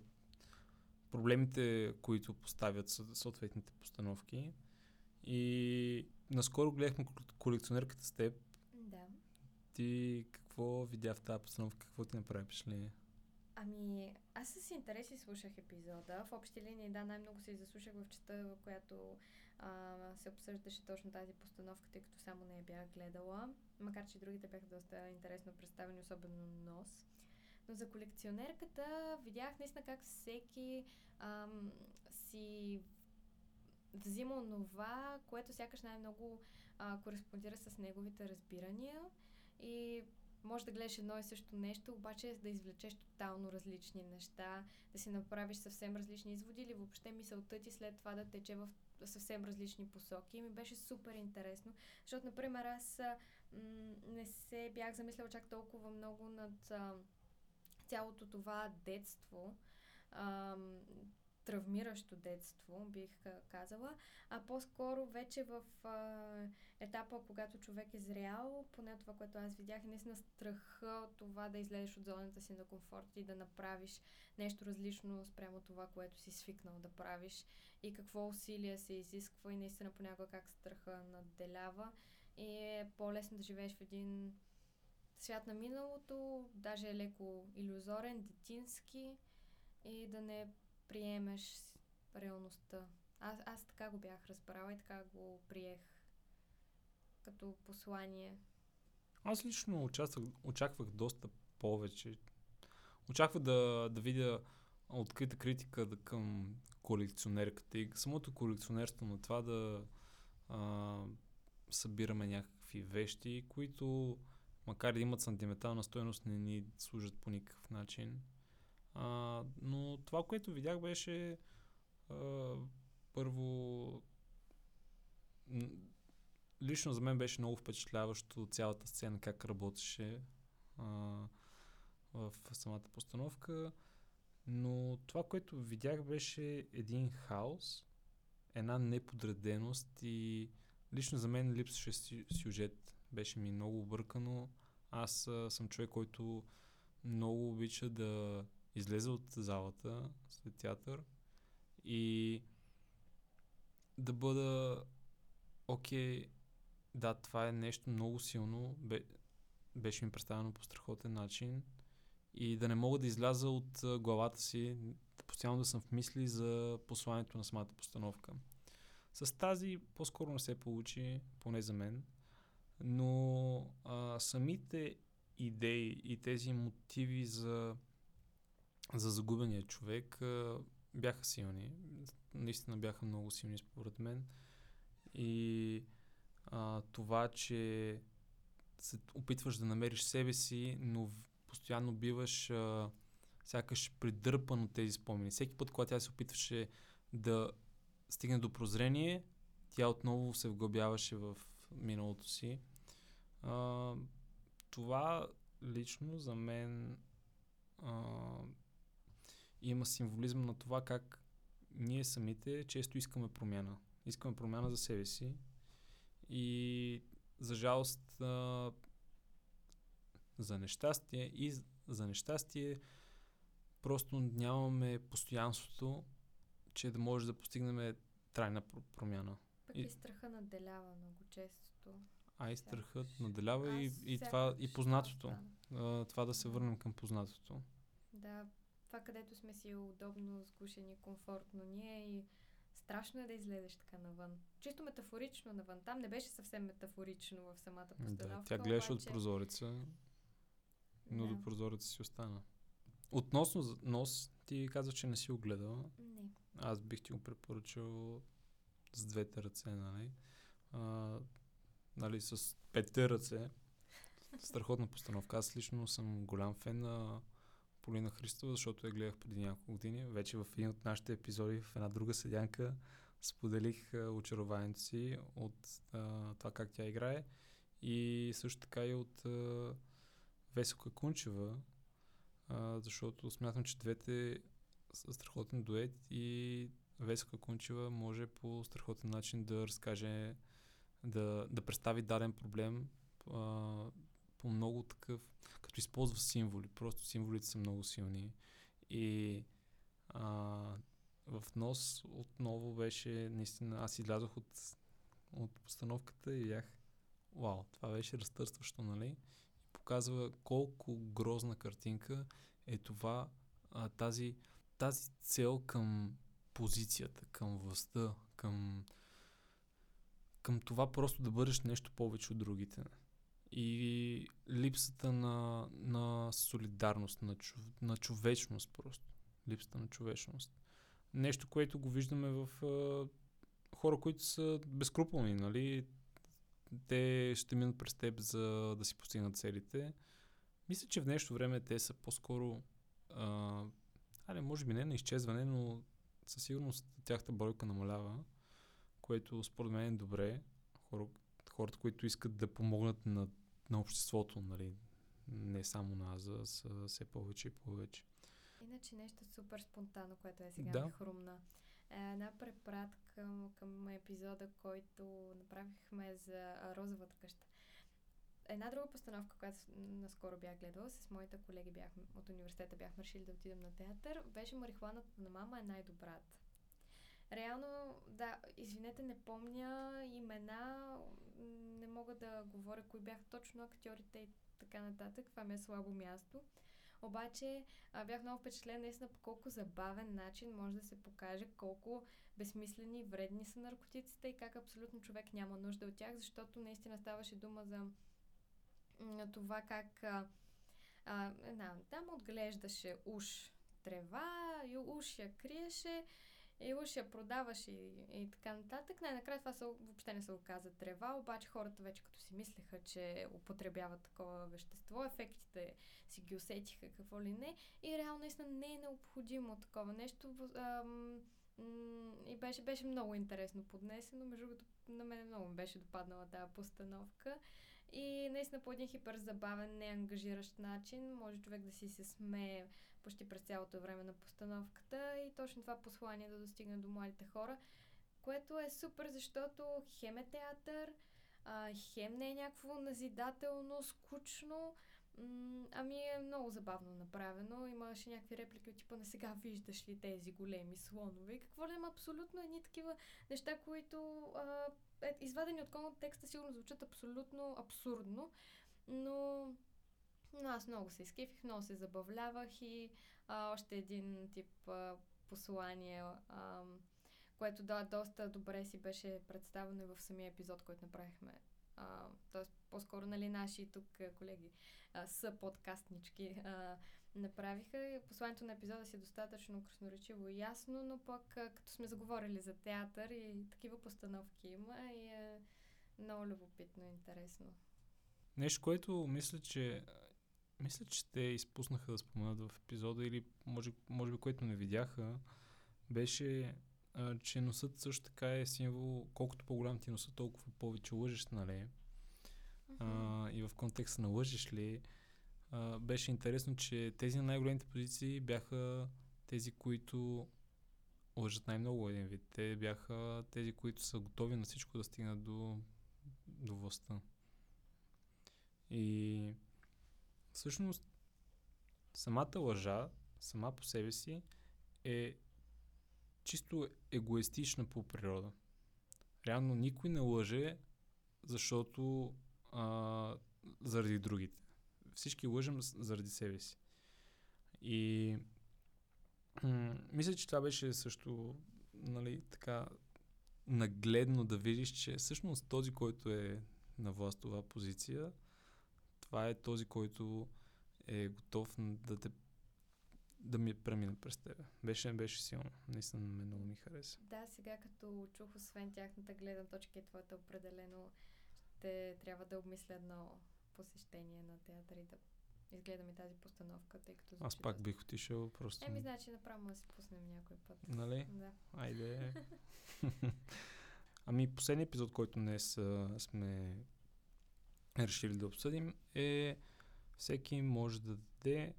проблемите, които поставят съ- съответните постановки. И наскоро гледахме кол- колекционерката с теб. Да. Ти какво видя в тази постановка? Какво ти направи впечатление? Ами, аз с интерес и слушах епизода. В общи линии, да, най-много се заслушах в частта, в която а, се обсъждаше точно тази постановка, тъй като само не я бях гледала. Макар, че другите бяха доста интересно представени, особено нос. Но за колекционерката видях наистина как всеки ам, си взима онова, което сякаш най-много а, кореспондира с неговите разбирания и може да гледаш едно и също нещо, обаче да извлечеш тотално различни неща, да си направиш съвсем различни изводи или въобще мисълта ти след това да тече в съвсем различни посоки. И ми беше супер интересно, защото, например, аз м- не се бях замисляла чак толкова много над а, цялото това детство, а, травмиращо детство, бих казала, а по-скоро вече в а, етапа, когато човек е зрял, поне това, което аз видях, е наистина страха от това да излезеш от зоната си на комфорт и да направиш нещо различно спрямо това, което си свикнал да правиш и какво усилие се изисква и наистина понякога как страха надделява. И е по-лесно да живееш в един свят на миналото, даже е леко иллюзорен, детински и да не приемеш реалността. Аз, аз така го бях разбрала и така го приех като послание. Аз лично участвах, очаквах доста повече. Очаквах да, да видя открита критика да, към колекционерката и самото колекционерство на това да а, събираме някакви вещи, които макар да имат сантиментална стоеност, не ни служат по никакъв начин. А, но това, което видях беше а, първо лично за мен беше много впечатляващо цялата сцена, как работеше а, в самата постановка. Но това, което видях, беше един хаос, една неподреденост и лично за мен липсваше сюжет. Беше ми много объркано. Аз а, съм човек, който много обича да излезе от залата след театър и да бъда окей, да, това е нещо много силно, бе, беше ми представено по страхотен начин и да не мога да изляза от главата си, постоянно да съм в мисли за посланието на самата постановка. С тази по-скоро не се получи, поне за мен, но а, самите идеи и тези мотиви за, за загубения човек бяха силни. Наистина бяха много силни според мен. И а, това, че се опитваш да намериш себе си, но постоянно биваш а, сякаш придърпан от тези спомени. Всеки път, когато тя се опитваше да стигне до прозрение, тя отново се вглъбяваше в миналото си. А, това лично за мен а, има символизъм на това как ние самите често искаме промяна. Искаме промяна за себе си и за жалост а, за нещастие и за нещастие просто нямаме постоянството, че да може да постигнем трайна пр- промяна. Пък И- и страха надделява много често. А и страхът наделява и, Аз и това и познатото. това стана. А, това да се върнем към познатото. Да, това където сме си удобно сгушени, комфортно ние и страшно е да излезеш така навън. Чисто метафорично навън. Там не беше съвсем метафорично в самата постановка. Да, тя гледаше от обаче- прозореца, но Да. до прозореца си остана. Относно нос, ти каза, че не си го гледала. Не. Аз бих ти го препоръчал с двете ръце, нали? А, нали, с петте ръце. Страхотна постановка. Аз лично съм голям фен на Полина Христова, защото я гледах преди няколко години. Вече в един от нашите епизоди, в една друга седянка, споделих а, очарованието си от а, това как тя играе. И също така и от а, Веселка Кунчева, а, защото смятам, че двете са страхотен дует и Веселка Кунчева може по страхотен начин да разкаже, да, да представи даден проблем по много такъв, като използва символи. Просто символите са много силни. И а, в нос отново беше, наистина, аз излязох от, от постановката и бях, вау, това беше разтърстващо, нали? И показва колко грозна картинка е това, а, тази, тази цел към позицията, към властта, към, към това просто да бъдеш нещо повече от другите. И липсата на, на солидарност, на, чов, на човечност просто. Липсата на човечност. Нещо, което го виждаме в а, хора, които са безкруполни, нали? Те ще минат през теб за да си постигнат целите. Мисля, че в днешно време те са по-скоро а, може би не на изчезване, но със сигурност тяхта бройка намалява, което според мен е добре. Хора, хората, които искат да помогнат на, на обществото, нали, не само на аз, а са все повече и повече. Иначе нещо супер спонтанно, което е сега Да. ми хрумна. Е, Една препратка към, епизода, който направихме за Розовата къща. Една друга постановка, която наскоро бях гледала, с моите колеги бях, от университета бяхме решили да отидем на театър, беше Марихуаната на мама е най-добрата. Реално, да, извинете, не помня имена, не мога да говоря кои бяха точно актьорите и така нататък. Това ми е слабо място. Обаче а, бях много впечатлена наистина по колко забавен начин може да се покаже колко безсмислени и вредни са наркотиците и как абсолютно човек няма нужда от тях, защото наистина ставаше дума за м, това как а, а, дама отглеждаше уж трева и уж я криеше и уж я продаваш и, и така нататък. Най-накрая това са, въобще не се оказа трева, обаче хората вече като си мислеха, че употребяват такова вещество, ефектите си ги усетиха какво ли не и реално наистина не е необходимо такова нещо. И беше, беше много интересно поднесено. Между другото, на мен много ми беше допаднала тази постановка. И наистина по един хиперзабавен, неангажиращ начин може човек да си се смее почти през цялото време на постановката и точно това послание да достигне до младите хора, което е супер, защото хем е театър, а, хем не е някакво назидателно, скучно, ами е много забавно направено. Имаше някакви реплики от типа на сега виждаш ли тези големи слонове какво ли има абсолютно едни такива неща, които а, е, извадени от контекста сигурно звучат абсолютно абсурдно, но но аз много се изкефих, много се забавлявах и а, още един тип а, послание, а, което да, доста добре си беше представено и в самия епизод, който направихме. Тоест, по-скоро, нали, наши тук колеги а, са подкастнички а, направиха. И посланието на епизода си е достатъчно красноречиво и ясно, но пък а, като сме заговорили за театър и такива постановки има и е много любопитно и интересно. Нещо, което мисля, че мисля, че те изпуснаха да споменат в епизода или може, може би което не видяха, беше, че носът също така е символ, колкото по-голям ти носът, толкова повече лъжеш, нали? И в контекста на лъжеш ли, а, беше интересно, че тези на най-големите позиции бяха тези, които лъжат най-много един вид. Те бяха тези, които са готови на всичко да стигнат до, до властта. И Всъщност, самата лъжа, сама по себе си, е чисто егоистична по природа. Реално никой не лъже, защото а, заради другите. Всички лъжем заради себе си. И мисля, че това беше също нали, така нагледно да видиш, че всъщност този, който е на властова позиция, това е този, който е готов да те да ми премина през тебе. Беше, беше силно. Наистина ме много ми хареса. Да, сега като чух, освен тяхната гледна точка и твоята определено, ще трябва да обмисля едно посещение на театър и да изгледаме тази постановка, тъй като... Аз пак бих отишъл просто... Еми, значи направо да си пуснем някой път. Нали? Да. Айде. ами, последният епизод, който днес а, сме решили да обсъдим е всеки може да даде,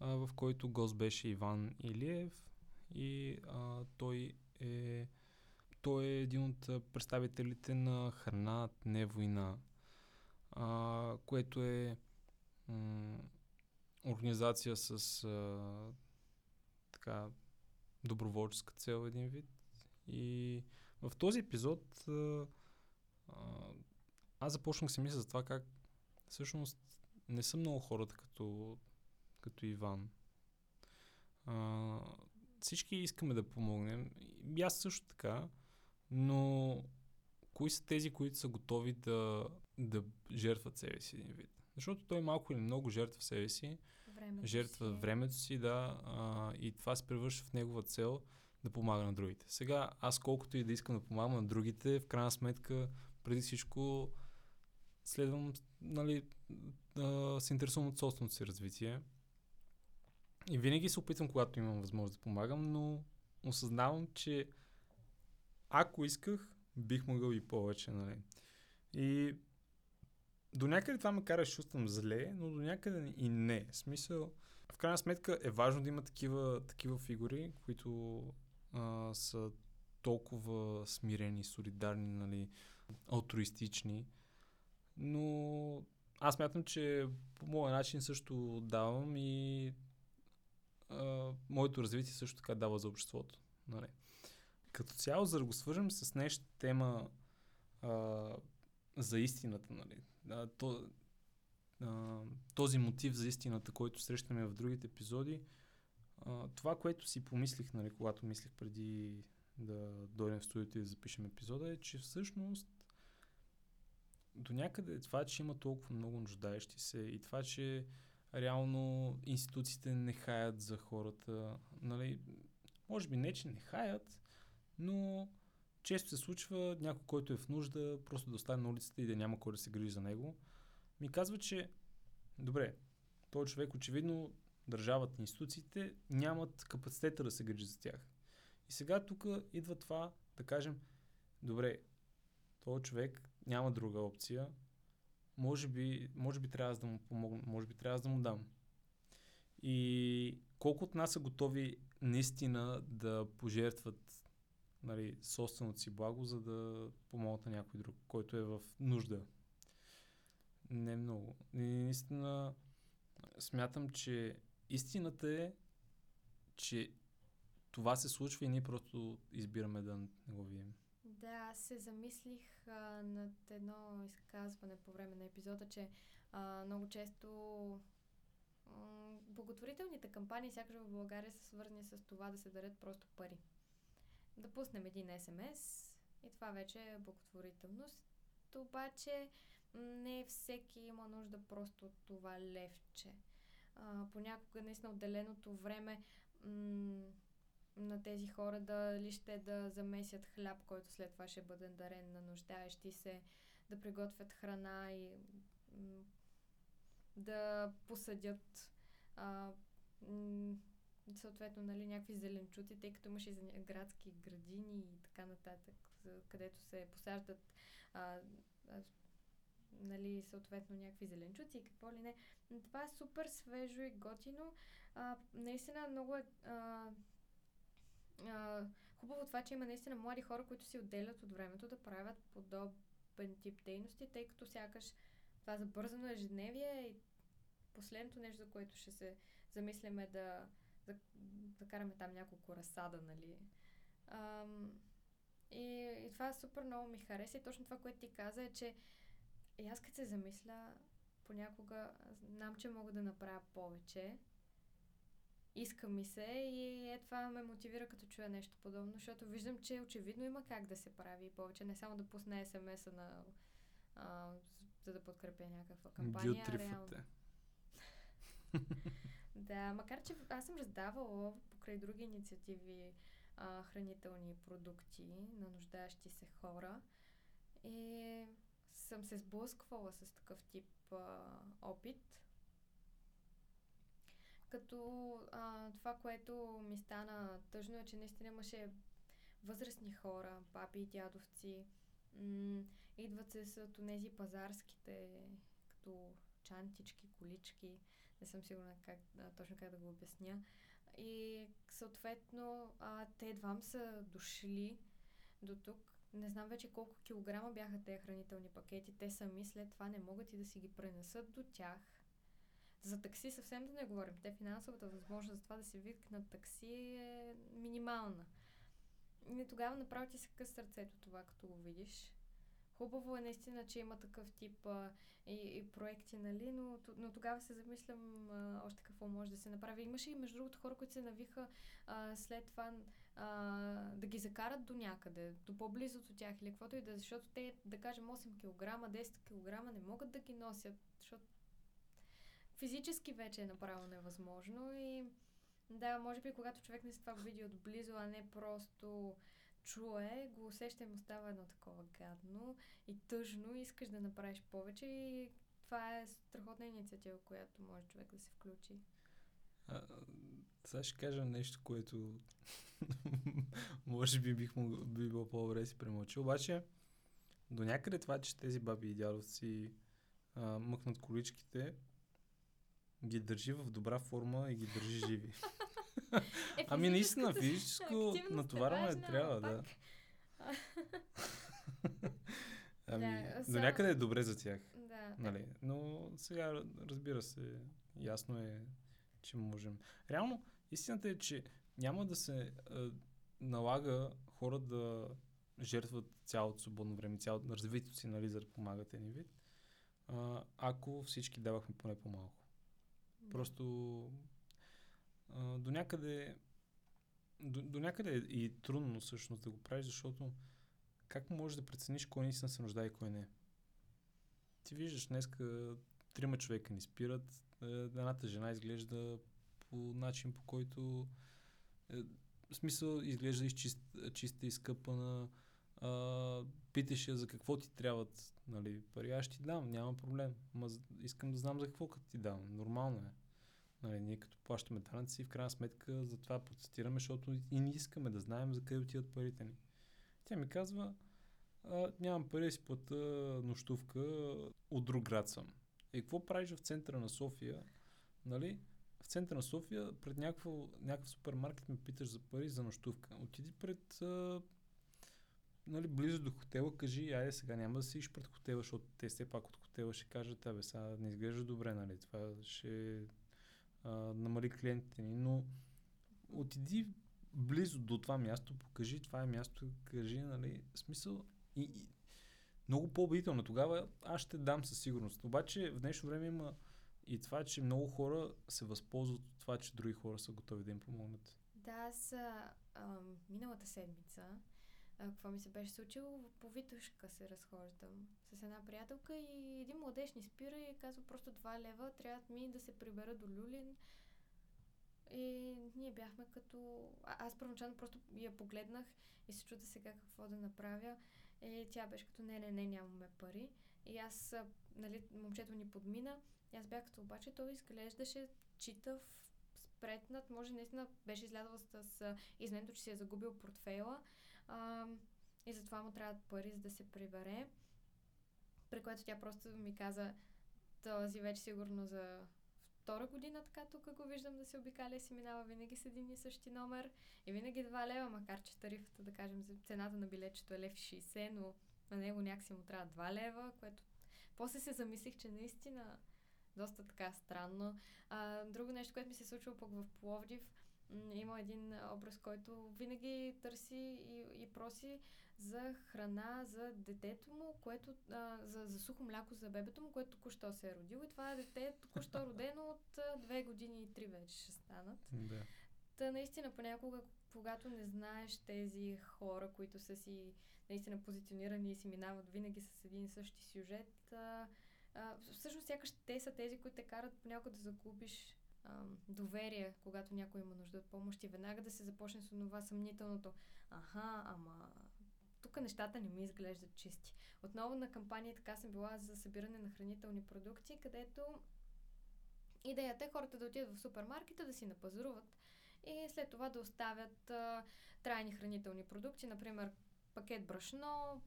а, в който гост беше Иван Илиев и а, той е той е един от представителите на Храна не война, а, което е м- организация с а, така доброволческа цел един вид. И в този епизод а, аз започнах се мисля за това как всъщност не са много хората като, като Иван. А, всички искаме да помогнем. И аз също така, но кои са тези, които са готови да, да жертват себе си един вид? Защото той малко или много жертва себе си, времето жертва си. Времето си, да, а, и това се превръща в негова цел да помага на другите. Сега, аз колкото и да искам да помагам на другите, в крайна сметка, преди всичко, следвам, нали, да се интересувам от собственото си развитие. И винаги се опитвам, когато имам възможност да помагам, но осъзнавам, че ако исках, бих могъл и повече, нали. И до някъде това ме кара да чувствам зле, но до някъде и не. В смисъл, в крайна сметка е важно да има такива, такива фигури, които а, са толкова смирени, солидарни, нали, алтруистични. Но аз мятам, че по моя начин също давам и а, моето развитие също така дава за обществото. Нали. Като цяло, за да го свържем с нещо тема а, за истината, нали. А, то, а, този мотив за истината, който срещаме в другите епизоди, а, това, което си помислих, нали, когато мислих преди да дойдем в студиото и да запишем епизода, е, че всъщност до някъде това, че има толкова много нуждаещи се и това, че реално институциите не хаят за хората, нали, може би не, че не хаят, Но често се случва някой, който е в нужда, просто да остане на улицата и да няма кой да се грижи за него. Ми казва, че добре, този човек очевидно държавата, институциите нямат капацитета да се грижат за тях. И сега тук идва това да кажем, добре, този човек няма друга опция, може би, може би трябва да му помогна, може би трябва да му дам. И колко от нас са готови наистина да пожертват нали, собственото си благо, за да помогнат на някой друг, който е в нужда. Не много. И наистина смятам, че истината е, че това се случва и ние просто избираме да не го видим. Да, се замислих а, над едно изказване по време на епизода, че а, много често м- благотворителните кампании, сякаш в България, са свързани с това да се дарят просто пари. Да пуснем един СМС и това вече е благотворителност. Обаче не всеки има нужда просто от това левче. А, понякога наистина отделеното време м- на тези хора дали ще да замесят хляб, който след това ще бъде дарен на нуждаещи се, да приготвят храна и м- да посъдят а, м- съответно нали, някакви зеленчуци, тъй като имаше и градски градини и така нататък, където се посаждат а, а, нали, съответно някакви зеленчуци и какво ли не. Това е супер свежо и готино. А, наистина много е а, а, хубаво това, че има наистина млади хора, които си отделят от времето да правят подобен тип дейности, тъй като сякаш това забързано ежедневие и последното нещо, за което ще се замисляме да, да, да караме там няколко разсада, нали. Ам, и, и това супер много ми хареса и точно това, което ти каза е, че и аз като се замисля, понякога знам, че мога да направя повече, иска ми се и е това ме мотивира като чуя нещо подобно, защото виждам, че очевидно има как да се прави повече, не само да пусне смс-а на а, за да подкрепя някаква кампания. а реално. да, макар че аз съм раздавала покрай други инициативи а, хранителни продукти на нуждаещи се хора и съм се сблъсквала с такъв тип а, опит като а, това, което ми стана тъжно е, че наистина имаше възрастни хора, папи и дядовци. М- идват се с тези пазарските, като чантички, колички. Не съм сигурна как, точно как да го обясня. И съответно а, те едвам са дошли до тук. Не знам вече колко килограма бяха тези хранителни пакети. Те сами след това не могат и да си ги пренесат до тях за такси съвсем да не говорим. Те финансовата възможност за това да се викнат такси е минимална. И тогава направо ти се къс сърцето това, като го видиш. Хубаво е наистина, че има такъв тип а, и, и проекти, нали, но, но тогава се замислям а, още какво може да се направи. Имаше и между другото хора, които се навиха а, след това а, да ги закарат до някъде, до по-близо от тях или каквото и да, защото те, да кажем, 8 кг, 10 кг не могат да ги носят, защото физически вече е направо невъзможно и да, може би когато човек не си това види отблизо, а не просто чуе, го усеща и му става едно такова гадно и тъжно, и искаш да направиш повече и това е страхотна инициатива, която може човек да се включи. А, сега ще кажа нещо, което може би бих му, би било по-добре си премълчил. Обаче, до някъде това, че тези баби и дядовци а, мъкнат количките, ги държи в добра форма и ги държи живи. Е, ами наистина, физическо натоварване трябва, да. ами, да, до някъде е добре за тях. Да. Нали? Но сега, разбира се, ясно е, че можем. Реално, истината е, че няма да се а, налага хора да жертват цялото свободно време, цялото развитието си, нали, за да помагат един вид, а, ако всички давахме поне по-малко. Просто до някъде до, до някъде е и трудно всъщност да го правиш, защото как можеш да прецениш кой наистина се нуждае и кой не? Ти виждаш, днеска трима човека ни спират, е, едната жена изглежда по начин, по който е, в смисъл изглежда чист, чиста и скъпа на а, питаш я за какво ти трябват нали, пари, аз ще ти дам, няма проблем. Ма искам да знам за какво като ти дам. Нормално е. Нали, ние като плащаме данъци, в крайна сметка за това протестираме, защото и ние искаме да знаем за къде отиват парите ни. Тя ми казва, нямам пари да си плата нощувка, от друг град съм. И какво правиш в центъра на София? Нали? В центъра на София пред някакво, някакъв супермаркет ме питаш за пари за нощувка. Отиди пред нали, близо до хотела, кажи, айде сега няма да си пред хотела, защото те все пак от хотела ще кажат, абе сега не изглежда добре, нали, това ще а, намали клиентите ни, но отиди близо до това място, покажи това е място, кажи, нали, смисъл и, и много по-убедително. Тогава аз ще дам със сигурност. Обаче в днешно време има и това, че много хора се възползват от това, че други хора са готови да им помогнат. Да, аз а, миналата седмица какво ми се беше случило, по Витушка се разхождам с една приятелка и един младеж ни спира и казва просто 2 лева, трябва ми да се прибера до Люлин. И ние бяхме като... А, аз първоначално просто я погледнах и се чуда сега какво да направя. И тя беше като не, не, не, нямаме пари. И аз, нали, момчето ни подмина. И аз бях като обаче той изглеждаше читав, спретнат. Може наистина беше излязъл с, с изменето, че си е загубил портфейла. А, и затова му трябват пари, за да се прибере. При което тя просто ми каза, този вече сигурно за втора година така тук го виждам да се обикаля и си минава винаги с един и същи номер и винаги 2 лева, макар че тарифата, да кажем, цената на билетчето е лев 60, но на него някакси му трябва 2 лева, което после се замислих, че наистина доста така странно. А, друго нещо, което ми се е случило пък в Пловдив, има един образ, който винаги търси и, и проси за храна за детето му, което, а, за, за сухо мляко за бебето му, което току-що се е родило. И това е дете току-що родено от а, две години и три вече ще станат. Да. Та наистина понякога, когато не знаеш тези хора, които са си наистина позиционирани и си минават винаги с един и същи сюжет, а, а, всъщност сякаш те са тези, които те карат понякога да загубиш доверие, когато някой има нужда от помощ и веднага да се започне с това съмнителното. Аха, ама тук нещата не ми изглеждат чисти. Отново на кампания така съм била за събиране на хранителни продукти, където идеята е хората да отидат в супермаркета, да си напазаруват и след това да оставят а, трайни хранителни продукти, например пакет брашно,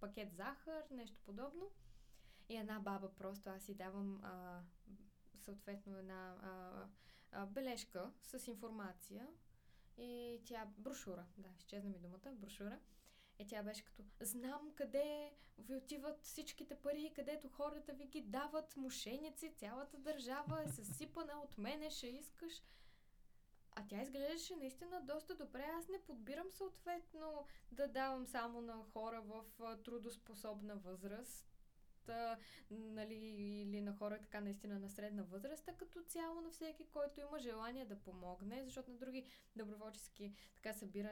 пакет захар, нещо подобно. И една баба просто аз си давам а, съответно една а, а, бележка с информация и тя, брошура, да, изчезна ми думата, брошура. И тя беше като, знам къде ви отиват всичките пари, където хората ви ги дават, мошеници, цялата държава е съсипана от мене, ще искаш. А тя изглеждаше наистина доста добре. Аз не подбирам съответно да давам само на хора в трудоспособна възраст нали, или на хора така наистина на средна възраст, а като цяло на всеки, който има желание да помогне, защото на други доброволчески така събира,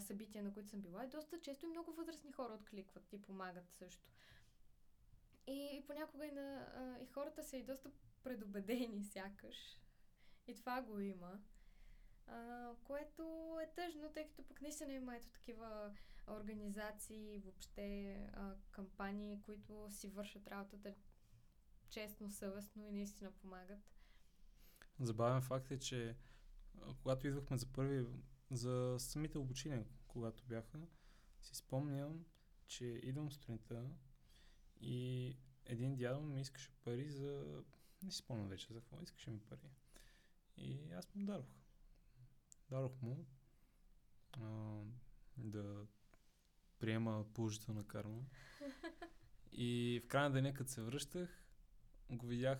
събития, на които съм била, и доста често и много възрастни хора откликват и помагат също. И, и понякога и, на, и хората са и доста предубедени сякаш. И това го има. А, което е тъжно, тъй като пък наистина има ето такива организации, въобще а, кампании, които си вършат работата честно, съвестно и наистина помагат. Забавен факт е, че когато идвахме за първи, за самите обучения, когато бяха, си спомням, че идвам сутринта и един дядо ми искаше пари за... Не си спомням вече за какво, искаше ми пари. И аз му дадох. Дадох му а, да приема положителна карма. И в края на деня, като се връщах, го видях,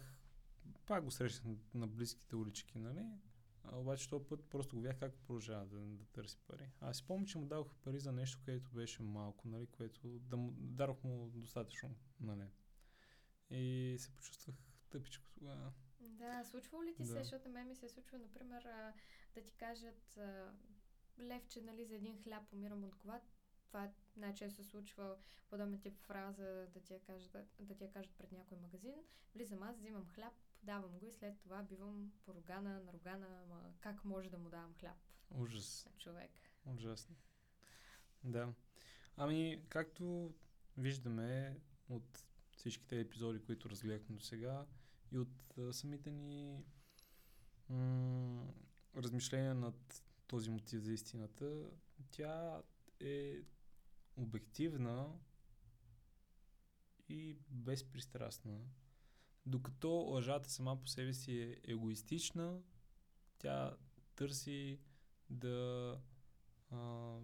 пак го срещах на близките улички, нали? А, обаче този път просто го видях как продължава да, да търси пари. Аз си помня, че му дадох пари за нещо, което беше малко, нали? Което да му, дарох му достатъчно, нали? И се почувствах тъпичко тогава. Да, случва ли ти да. се, защото мен ми се случва, например, да ти кажат левче, нали, за един хляб умирам от глад, това най-често се случва подобен тип фраза да ти я кажат, да, да ти я кажат пред някой магазин. Влизам аз, взимам хляб, давам го и след това бивам поругана, наругана, ама как може да му давам хляб Ужас. на човек. Ужасно. Да. Ами, както виждаме от всичките епизоди, които разгледахме до сега и от а, самите ни м- размишления над този мотив за истината, тя е обективна и безпристрастна. Докато лъжата сама по себе си е егоистична, тя търси да а,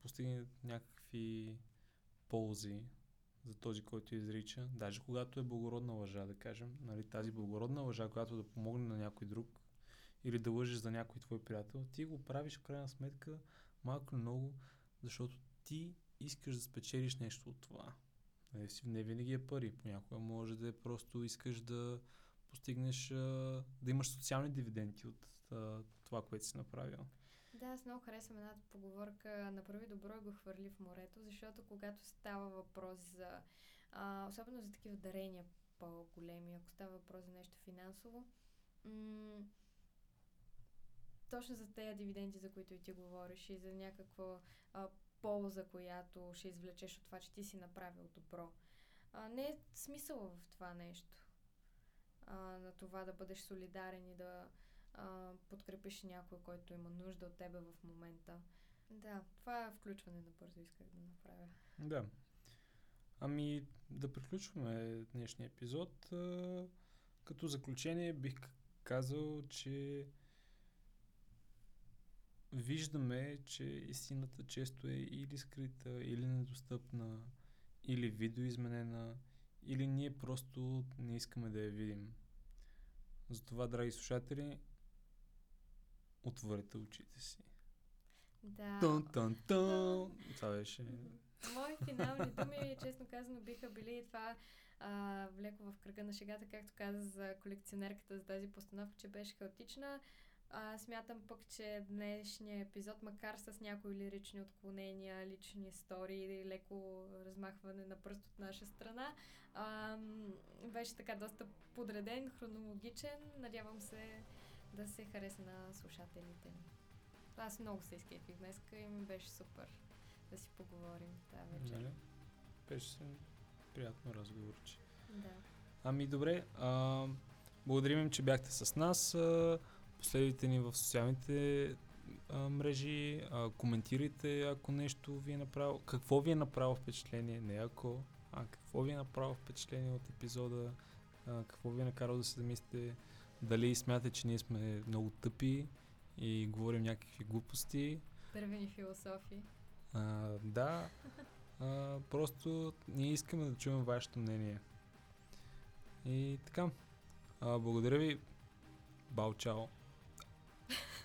постигне някакви ползи за този, който изрича. Даже когато е благородна лъжа, да кажем, нали, тази благородна лъжа, която да помогне на някой друг или да лъжеш за някой твой приятел, ти го правиш в крайна сметка малко много, защото ти искаш да спечелиш нещо от това. Нали, Не винаги е пари, понякога може да е просто искаш да постигнеш, да имаш социални дивиденти от това, което си направил. Да, аз много харесвам едната поговорка направи добро и го хвърли в морето, защото когато става въпрос за, а, особено за такива дарения по-големи, ако става въпрос за нещо финансово, м- точно за тези дивиденти, за които и ти говориш и за някаква а, полза, която ще извлечеш от това, че ти си направил добро. А, не е смисъл в това нещо. А, на това да бъдеш солидарен и да а, подкрепиш някой, който има нужда от тебе в момента. Да, това е включване на бързо исках да направя. Да. Ами да приключваме днешния епизод. Като заключение бих казал, че виждаме, че истината често е или скрита, или недостъпна, или видоизменена, или ние просто не искаме да я видим. Затова, драги слушатели, отворете очите си. Да. Тун, тун, тун. Това беше... Мои финални думи, честно казано, биха били това а, влеко в кръга на шегата, както каза за колекционерката за тази постановка, че беше хаотична. А, смятам пък, че днешния епизод, макар с някои лирични отклонения, лични истории или леко размахване на пръст от наша страна, а, беше така доста подреден, хронологичен. Надявам се да се хареса на слушателите ни. Аз много се изкефих днеска и ми беше супер да си поговорим тази вечер. Нали? Беше си приятно разговорче. Да. Ами добре, а, благодарим им, че бяхте с нас. А, последвайте ни в социалните а, мрежи, а, коментирайте ако нещо ви е направило. Какво ви е направило впечатление, не ако, а какво ви е направило впечатление от епизода, а, какво ви е накарало да се замислите, дали смятате, че ние сме много тъпи и говорим някакви глупости. Дървени философии. А, да, а, просто ние искаме да чуем вашето мнение. И така, а, благодаря ви. Бао, чао.